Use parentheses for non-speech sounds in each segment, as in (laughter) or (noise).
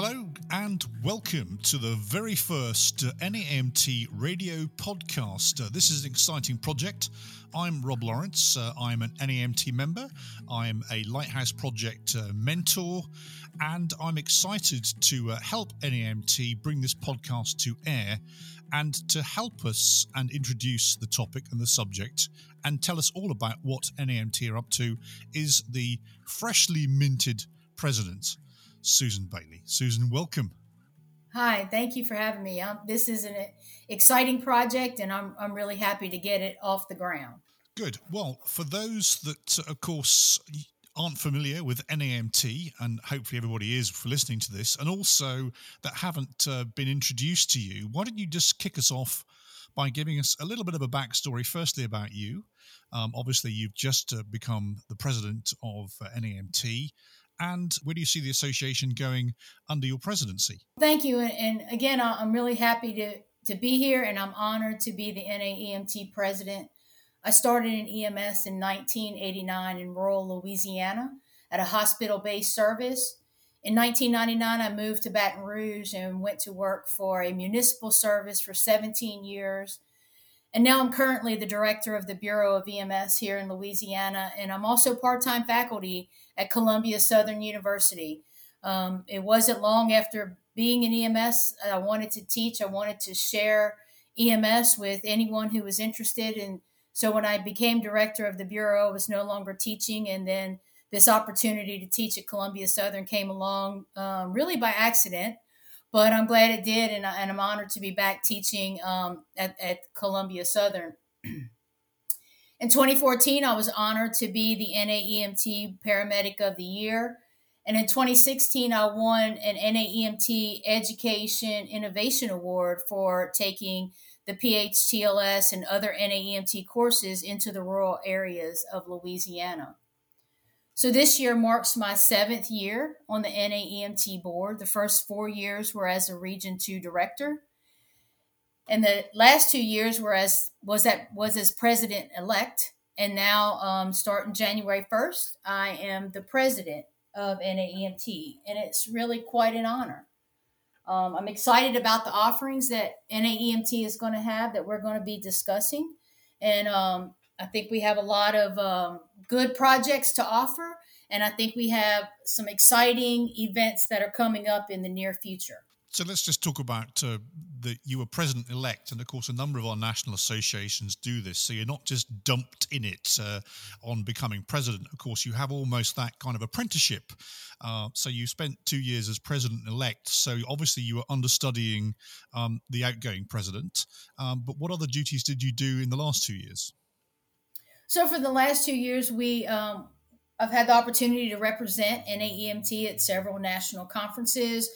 Hello and welcome to the very first uh, NAEMT radio podcast. Uh, this is an exciting project. I'm Rob Lawrence. Uh, I'm an NAEMT member. I'm a Lighthouse Project uh, mentor, and I'm excited to uh, help NAEMT bring this podcast to air and to help us and introduce the topic and the subject and tell us all about what NAEMT are up to is the freshly minted president. Susan Bailey. Susan, welcome. Hi, thank you for having me. Um, this is an exciting project, and I'm, I'm really happy to get it off the ground. Good. Well, for those that, of course, aren't familiar with NAEMT, and hopefully everybody is for listening to this, and also that haven't uh, been introduced to you, why don't you just kick us off by giving us a little bit of a backstory, firstly, about you? Um, obviously, you've just uh, become the president of uh, NAEMT and where do you see the association going under your presidency? Thank you. And again, I'm really happy to, to be here and I'm honored to be the NAEMT president. I started in EMS in 1989 in rural Louisiana at a hospital based service. In 1999, I moved to Baton Rouge and went to work for a municipal service for 17 years. And now I'm currently the director of the Bureau of EMS here in Louisiana, and I'm also part time faculty at Columbia Southern University. Um, it wasn't long after being in EMS, I wanted to teach, I wanted to share EMS with anyone who was interested. And so when I became director of the Bureau, I was no longer teaching. And then this opportunity to teach at Columbia Southern came along um, really by accident but I'm glad it did, and, I, am honored to be back teaching um, at, at Columbia Southern. (clears throat) In 2014, I was honored to be the NAEMT Paramedic of the Year. And in 2016, I won an NAEMT Education Innovation Award for taking the PHTLS and other NAEMT courses into the rural areas of Louisiana. So this year marks my seventh year on the NAEMT board. The first four years were as a Region Two director, and the last two years were as was that was as president elect. And now, um, starting January first, I am the president of NAEMT, and it's really quite an honor. Um, I'm excited about the offerings that NAEMT is going to have that we're going to be discussing, and um, I think we have a lot of um, good projects to offer, and I think we have some exciting events that are coming up in the near future. So let's just talk about uh, that you were president elect, and of course, a number of our national associations do this. So you're not just dumped in it uh, on becoming president. Of course, you have almost that kind of apprenticeship. Uh, so you spent two years as president elect. So obviously, you were understudying um, the outgoing president. Um, but what other duties did you do in the last two years? So for the last two years, we um, I've had the opportunity to represent NAEMT at several national conferences.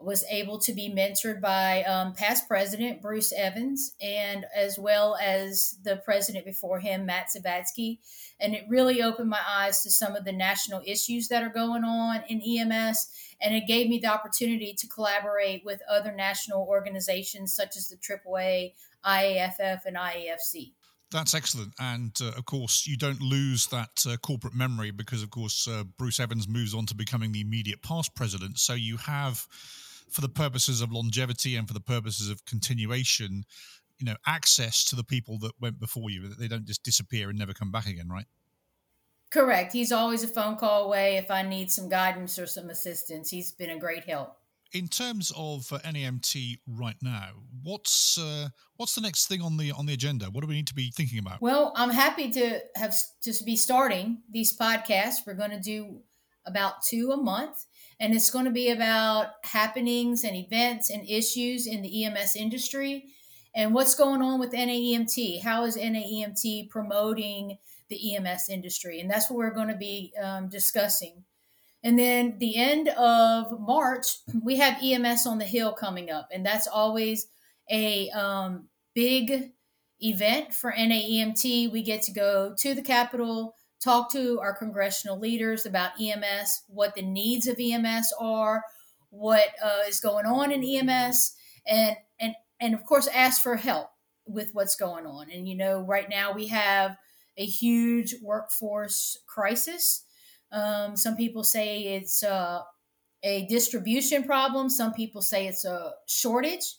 Was able to be mentored by um, past president Bruce Evans and as well as the president before him, Matt Zavadsky. And it really opened my eyes to some of the national issues that are going on in EMS. And it gave me the opportunity to collaborate with other national organizations such as the AAA, IAFF, and IAFC. That's excellent. And uh, of course, you don't lose that uh, corporate memory because, of course, uh, Bruce Evans moves on to becoming the immediate past president. So you have, for the purposes of longevity and for the purposes of continuation, you know, access to the people that went before you. They don't just disappear and never come back again, right? Correct. He's always a phone call away if I need some guidance or some assistance. He's been a great help in terms of uh, NAEMT right now, what's uh, what's the next thing on the on the agenda? What do we need to be thinking about? Well, I'm happy to have to be starting these podcasts. We're going to do about two a month, and it's going to be about happenings and events and issues in the EMS industry and what's going on with NAEMT. How is NAEMT promoting the EMS industry? And that's what we're going to be um, discussing. And then the end of March, we have EMS on the Hill coming up, and that's always a um, big event for NAEMT. We get to go to the Capitol, talk to our congressional leaders about EMS, what the needs of EMS are, what uh, is going on in EMS, and and and of course ask for help with what's going on. And you know, right now we have a huge workforce crisis um, some people say it's a distribution problem. Some people say it's a shortage,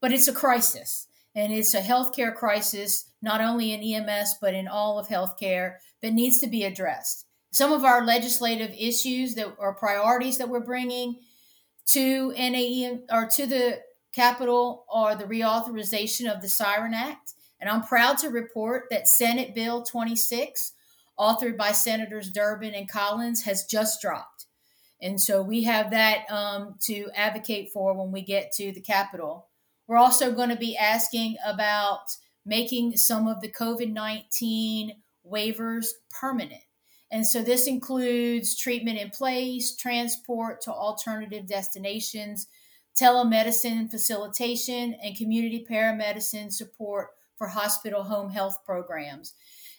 but it's a crisis. And it's a healthcare crisis, not only in EMS, but in all of healthcare that needs to be addressed. Some of our legislative issues that are priorities that we're bringing to NAE or to the Capitol are the reauthorization of the Siren Act. And I'm proud to report that Senate Bill 26, authored by Senators Durbin and Collins, has just dropped. And so we have that um, to advocate for when we get to the Capitol. We're also going to be asking about making some of the COVID 19 waivers permanent. And so this includes treatment in place, transport to alternative destinations, telemedicine facilitation, and community paramedicine support for hospital home health programs.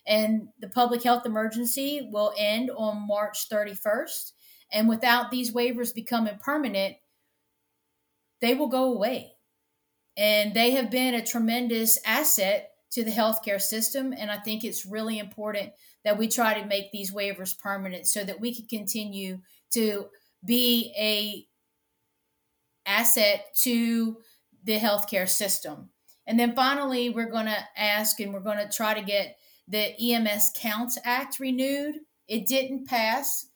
And the public health emergency will end on March 31st. And without these waivers becoming permanent, they will go away. And they have been a tremendous asset to the healthcare system. And I think it's really important that we try to make these waivers permanent so that we can continue to be a asset to the healthcare system. And then finally, we're going to ask and we're going to try to get the EMS Counts Act renewed. It didn't pass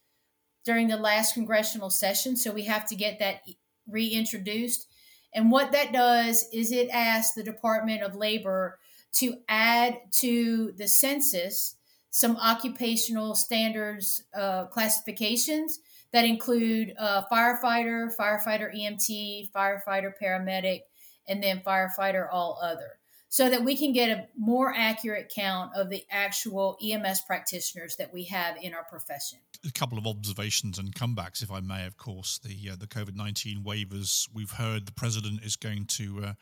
during the last congressional session, so we have to get that reintroduced. And what that does is it asks the Department of Labor to add to the census some occupational standards uh, classifications that include uh, firefighter, firefighter EMT, firefighter paramedic, and then firefighter all other so that we can get a more accurate count of the actual EMS practitioners that we have in our profession. A couple of observations and comebacks, if I may. Of course, the uh, the COVID nineteen waivers. We've heard the president is going to, uh,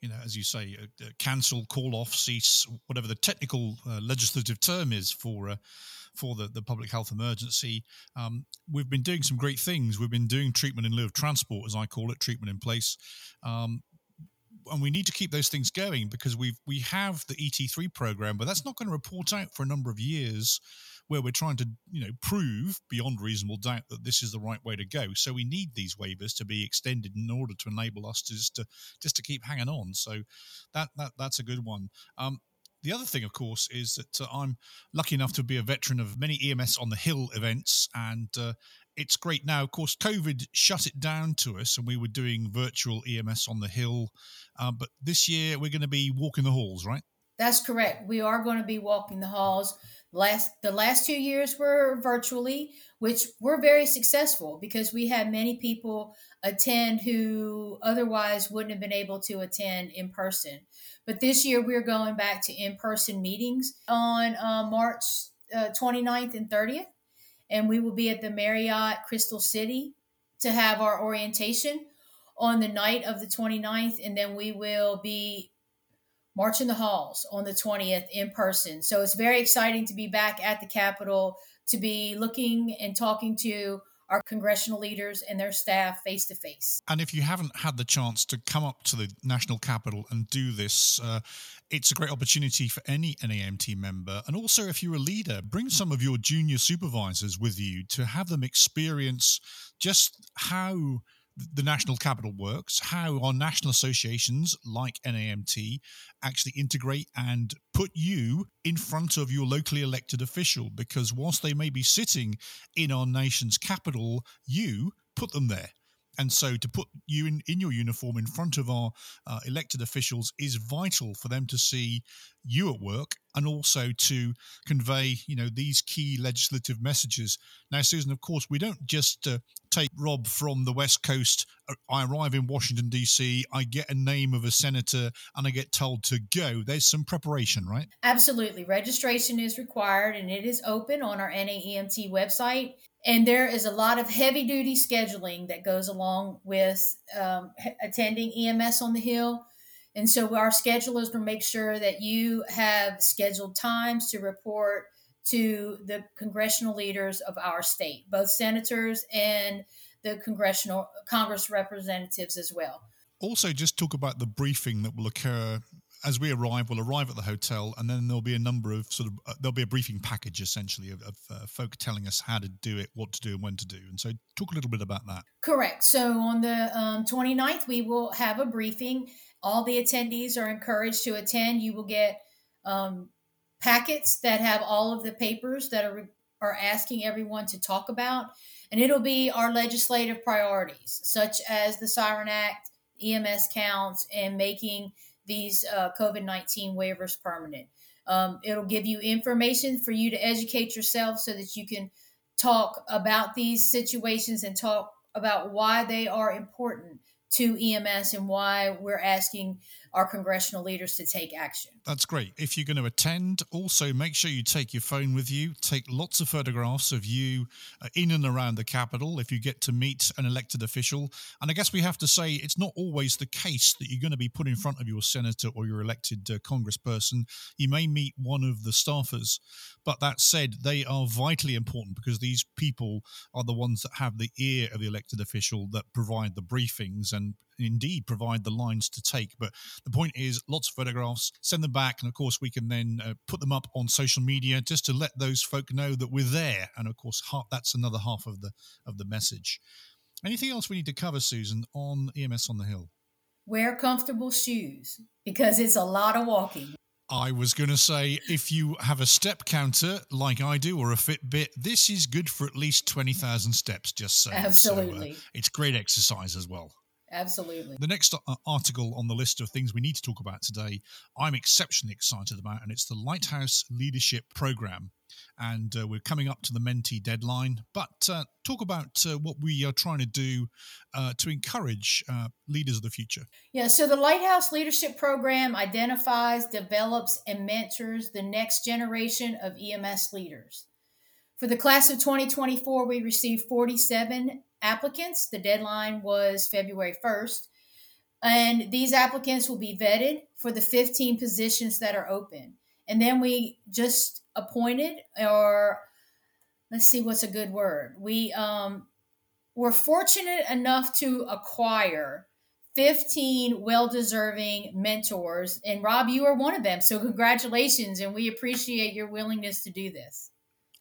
you know, as you say, uh, uh cancel, call off, cease, whatever the technical uh, legislative term is for uh, for the, the public health emergency. Um, we've been doing some great things. We've been doing treatment in lieu of transport, as I call it, treatment in place. Um, and we need to keep those things going because we we have the ET3 program, but that's not going to report out for a number of years where we're trying to you know prove beyond reasonable doubt that this is the right way to go. So we need these waivers to be extended in order to enable us to just to just to keep hanging on. So that that that's a good one. Um, the other thing, of course, is that uh, I'm lucky enough to be a veteran of many EMS on the Hill events, and uh, it's great now. Of course, COVID shut it down to us, and we were doing virtual EMS on the Hill. Uh, but this year, we're going to be walking the halls, right? That's correct. We are going to be walking the halls. Last the last two years were virtually, which were very successful because we had many people attend who otherwise wouldn't have been able to attend in person. But this year, we're going back to in person meetings on uh, March uh, 29th and 30th. And we will be at the Marriott Crystal City to have our orientation on the night of the 29th. And then we will be marching the halls on the 20th in person. So it's very exciting to be back at the Capitol, to be looking and talking to our congressional leaders and their staff face to face. And if you haven't had the chance to come up to the national capital and do this, uh, it's a great opportunity for any NAEMT member. And also, if you're a leader, bring some of your junior supervisors with you to have them experience just how the national capital works, how our national associations like NAEMT actually integrate and put you in front of your locally elected official. Because whilst they may be sitting in our nation's capital, you put them there. And so to put you in, in your uniform in front of our uh, elected officials is vital for them to see you at work and also to convey, you know, these key legislative messages. Now, Susan, of course, we don't just uh, take Rob from the West Coast. I arrive in Washington, D.C., I get a name of a senator and I get told to go. There's some preparation, right? Absolutely. Registration is required and it is open on our NAEMT website. And there is a lot of heavy duty scheduling that goes along with um, attending EMS on the Hill. And so our schedulers will make sure that you have scheduled times to report to the congressional leaders of our state, both senators and the congressional Congress representatives as well. Also, just talk about the briefing that will occur as we arrive, we'll arrive at the hotel, and then there'll be a number of sort of uh, there'll be a briefing package essentially of, of uh, folk telling us how to do it, what to do, and when to do. And so, talk a little bit about that. Correct. So on the um, 29th, we will have a briefing. All the attendees are encouraged to attend. You will get um, packets that have all of the papers that are are asking everyone to talk about, and it'll be our legislative priorities, such as the Siren Act, EMS counts, and making these uh, COVID 19 waivers permanent. Um, it'll give you information for you to educate yourself so that you can talk about these situations and talk about why they are important to EMS and why we're asking our congressional leaders to take action. That's great. If you're going to attend, also make sure you take your phone with you. Take lots of photographs of you uh, in and around the Capitol if you get to meet an elected official. And I guess we have to say it's not always the case that you're going to be put in front of your senator or your elected uh, congressperson. You may meet one of the staffers. But that said, they are vitally important because these people are the ones that have the ear of the elected official that provide the briefings and indeed provide the lines to take. But the point is, lots of photographs, send them back, and of course, we can then uh, put them up on social media just to let those folk know that we're there. And of course, that's another half of the of the message. Anything else we need to cover, Susan, on EMS on the Hill? Wear comfortable shoes because it's a lot of walking. I was going to say, if you have a step counter like I do or a Fitbit, this is good for at least 20,000 steps, just so. Absolutely. So, uh, it's great exercise as well. Absolutely. The next uh, article on the list of things we need to talk about today, I'm exceptionally excited about, and it's the Lighthouse Leadership Program. And uh, we're coming up to the mentee deadline. But uh, talk about uh, what we are trying to do uh, to encourage uh, leaders of the future. Yeah, so the Lighthouse Leadership Program identifies, develops, and mentors the next generation of EMS leaders. For the class of 2024, we received 47 applicants. The deadline was February 1st. And these applicants will be vetted for the 15 positions that are open. And then we just appointed, or let's see what's a good word. We um, were fortunate enough to acquire 15 well deserving mentors. And Rob, you are one of them. So, congratulations. And we appreciate your willingness to do this.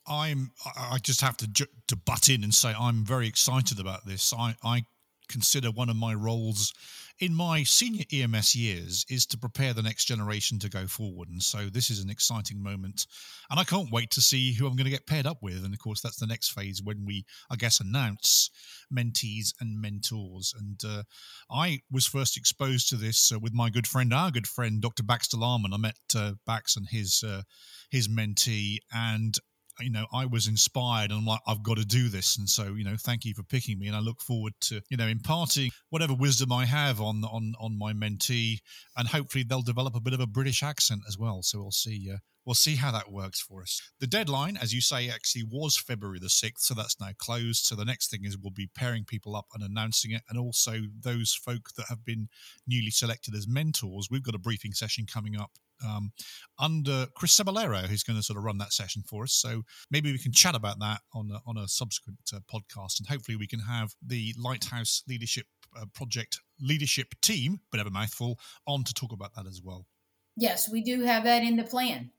I'm. I just have to to butt in and say I'm very excited about this. I, I consider one of my roles in my senior EMS years is to prepare the next generation to go forward. And so this is an exciting moment. And I can't wait to see who I'm going to get paired up with. And of course, that's the next phase when we, I guess, announce mentees and mentors. And uh, I was first exposed to this uh, with my good friend, our good friend, Dr. Baxter Larmon. I met uh, Bax and his, uh, his mentee. And you know, I was inspired and I'm like, I've got to do this. And so, you know, thank you for picking me. And I look forward to, you know, imparting whatever wisdom I have on on on my mentee, and hopefully they'll develop a bit of a British accent as well. So we'll see. Uh, we'll see how that works for us. The deadline, as you say, actually was February the 6th, so that's now closed. So the next thing is we'll be pairing people up and announcing it. And also those folk that have been newly selected as mentors, we've got a briefing session coming up um, under Chris Cebollero, who's going to sort of run that session for us. So maybe we can chat about that on a, on a subsequent uh, podcast, and hopefully we can have the Lighthouse Leadership uh, Project leadership team, bit of a mouthful, on to talk about that as well. Yes, we do have that in the plan.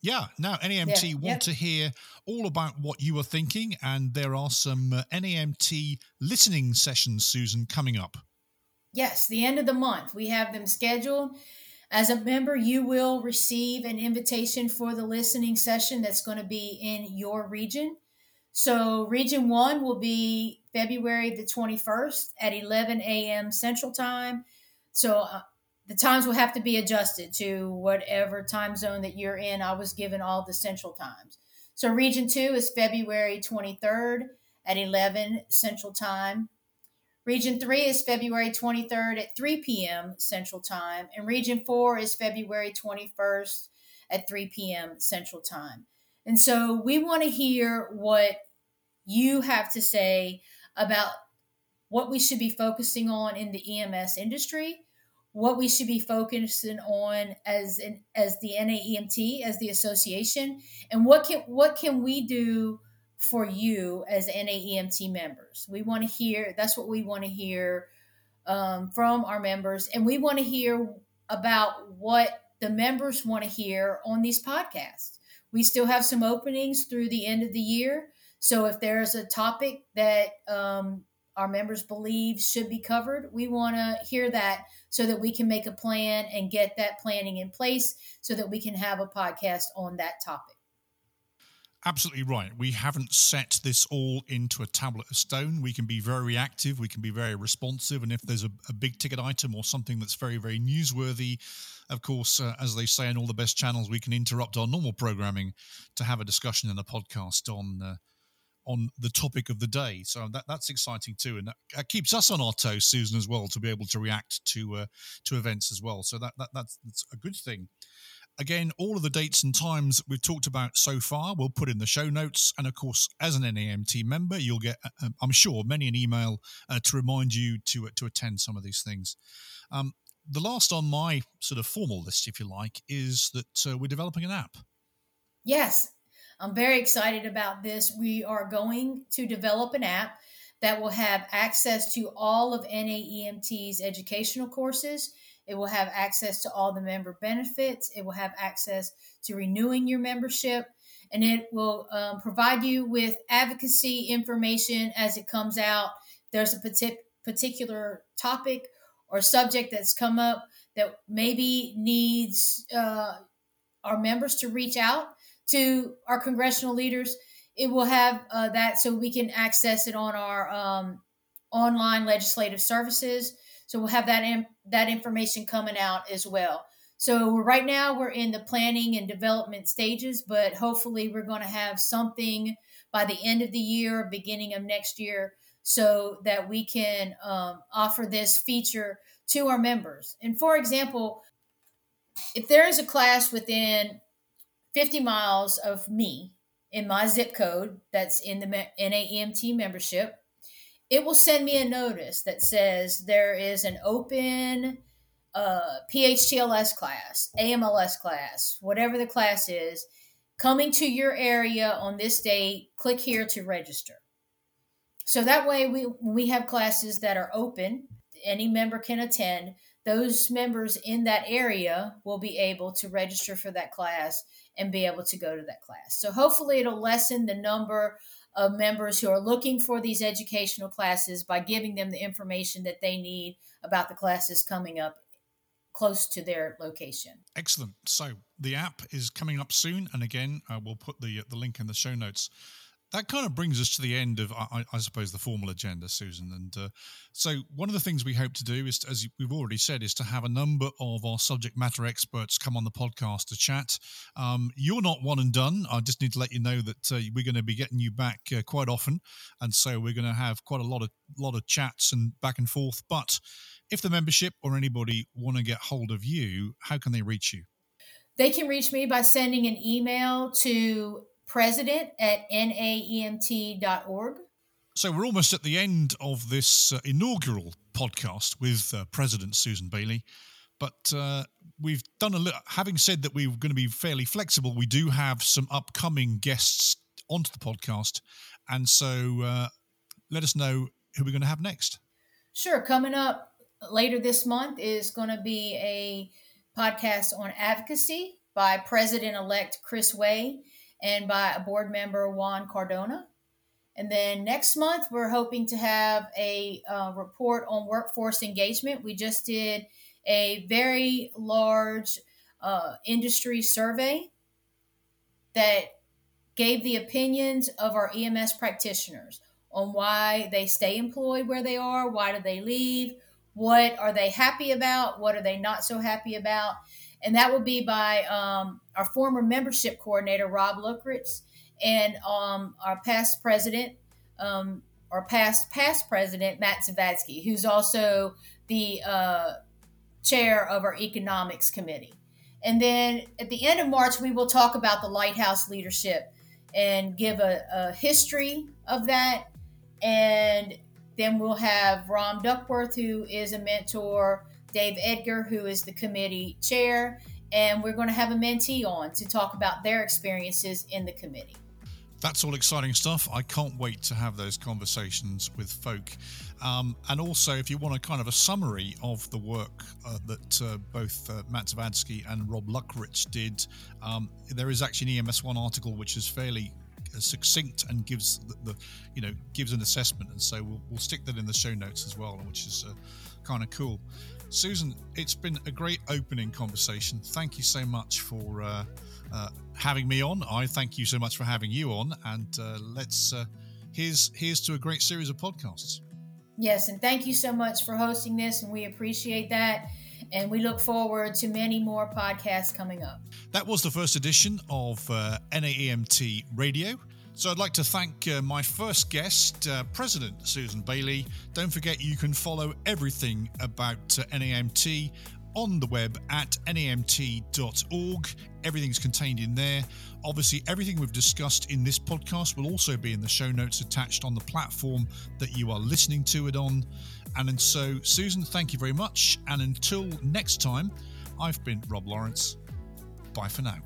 Yeah. Now, NAEMT yeah, want yep. to hear all about what you are thinking, and there are some uh, NAEMT listening sessions, Susan, coming up. Yes, the end of the month. We have them scheduled. As a member, you will receive an invitation for the listening session that's going to be in your region. So, Region 1 will be February the 21st at 11 a.m. Central Time. So, uh, the times will have to be adjusted to whatever time zone that you're in. I was given all the Central times. So, Region 2 is February 23rd at 11 Central Time. Region 3 is February 23rd at 3 p.m. Central Time, and Region 4 is February 21st at 3 p.m. Central Time. And so we want to hear what you have to say about what we should be focusing on in the EMS industry, what we should be focusing on as an, as the NAEMT, as the association, and what can what can we do for you as NAEMT members. We want to hear, that's what we want to hear um, from our members. And we want to hear about what the members want to hear on these podcasts. We still have some openings through the end of the year. So if there's a topic that um, our members believe should be covered, we want to hear that so that we can make a plan and get that planning in place so that we can have a podcast on that topic. Absolutely right. We haven't set this all into a tablet of stone. We can be very reactive, we can be very responsive. And if there's a, a big ticket item or something that's very, very newsworthy, of course, uh, as they say in all the best channels, we can interrupt our normal programming to have a discussion in a podcast on. Uh, on the topic of the day, so that that's exciting too, and that, that, keeps us on our toes, Susan, as well, to be able to react to uh, to events as well. So that, that that's, that's a good thing. Again, all of the dates and times we've talked about so far, we'll put in the show notes. And of course, as an NAEMT member, you'll get, uh, um, I'm sure, many an email uh, to remind you to uh, to attend some of these things. Um, the last on my sort of formal list, if you like, is that uh, we're developing an app. Yes, I'm very excited about this. We are going to develop an app that will have access to all of NAEMT's educational courses it will have access to all the member benefits. It will have access to renewing your membership. And it will um, provide you with advocacy information as it comes out. There's a partic- particular topic or subject that's come up that maybe needs uh, our members to reach out to our congressional leaders. It will have uh, that so we can access it on our um, online legislative services. So we'll have that in, that information coming out as well. So right now we're in the planning and development stages, but hopefully we're going to have something by the end of the year, beginning of next year, so that we can um, offer this feature to our members. And for example, if there is a class within 50 miles of me in my zip code that's in the NAEMT membership, it will send me a notice that says there is an open uh, PHTLS class, AMLS class, whatever the class is, coming to your area on this date. Click here to register. So that way, we we have classes that are open, any member can attend. Those members in that area will be able to register for that class and be able to go to that class. So hopefully, it'll lessen the number of members who are looking for these educational classes by giving them the information that they need about the classes coming up close to their location. Excellent. So the app is coming up soon, and again, uh, we'll put the the link in the show notes that kind of brings us to the end of, I, I suppose, the formal agenda, Susan. And uh, so, one of the things we hope to do is, to, as we've already said, is to have a number of our subject matter experts come on the podcast to chat. Um, you're not one and done. I just need to let you know that uh, we're going to be getting you back uh, quite often, and so we're going to have quite a lot of lot of chats and back and forth. But if the membership or anybody want to get hold of you, how can they reach you? They can reach me by sending an email to president at naemt.org. So we're almost at the end of this uh, inaugural podcast with uh, President Susan Bailey. But uh, we've done a little, having said that we're going to be fairly flexible, we do have some upcoming guests onto the podcast. And so uh, let us know who we're going to have next. Sure. Coming up later this month is going to be a podcast on advocacy by President elect Chris Way and by a board member, Juan Cardona. And then next month, we're hoping to have a uh, report on workforce engagement. We just did a very large uh, industry survey that gave the opinions of our EMS practitioners on why they stay employed where they are, why do they leave, what are they happy about, what are they not so happy about and that will be by um, our former membership coordinator Rob Luckritz and um, our past president, um, our past past president Matt Zavadsky, who's also the uh, chair of our economics committee. And then at the end of March, we will talk about the lighthouse leadership and give a, a history of that. And then we'll have Ron Duckworth, who is a mentor Dave Edgar, who is the committee chair, and we're going to have a mentee on to talk about their experiences in the committee. That's all exciting stuff. I can't wait to have those conversations with folk. Um, and also, if you want a kind of a summary of the work uh, that uh, both uh, Matt Zavadsky and Rob Luckritz did, um, there is actually an EMS1 article which is fairly uh, succinct and gives the, the, you know gives an assessment and so we'll, we'll stick that in the show notes as well which is uh, kind of cool susan it's been a great opening conversation. Thank you so much for uh, uh, having me on. I thank you so much for having you on. And uh, let's uh, here's here's to a great series of podcasts. Yes and thank you so much for hosting this and we appreciate that. And we look forward to many more podcasts coming up. That was the first edition of uh, NAEMT Radio. So I'd like to thank uh, my first guest, uh, President Susan Bailey. Don't forget you can follow everything about uh, NAEMT on the web at naemt.org. Everything's contained in there. Obviously, everything we've discussed in this podcast will also be in the show notes attached on the platform that you are listening to it on. And so, Susan, thank you very much. And until next time, I've been Rob Lawrence. Bye for now.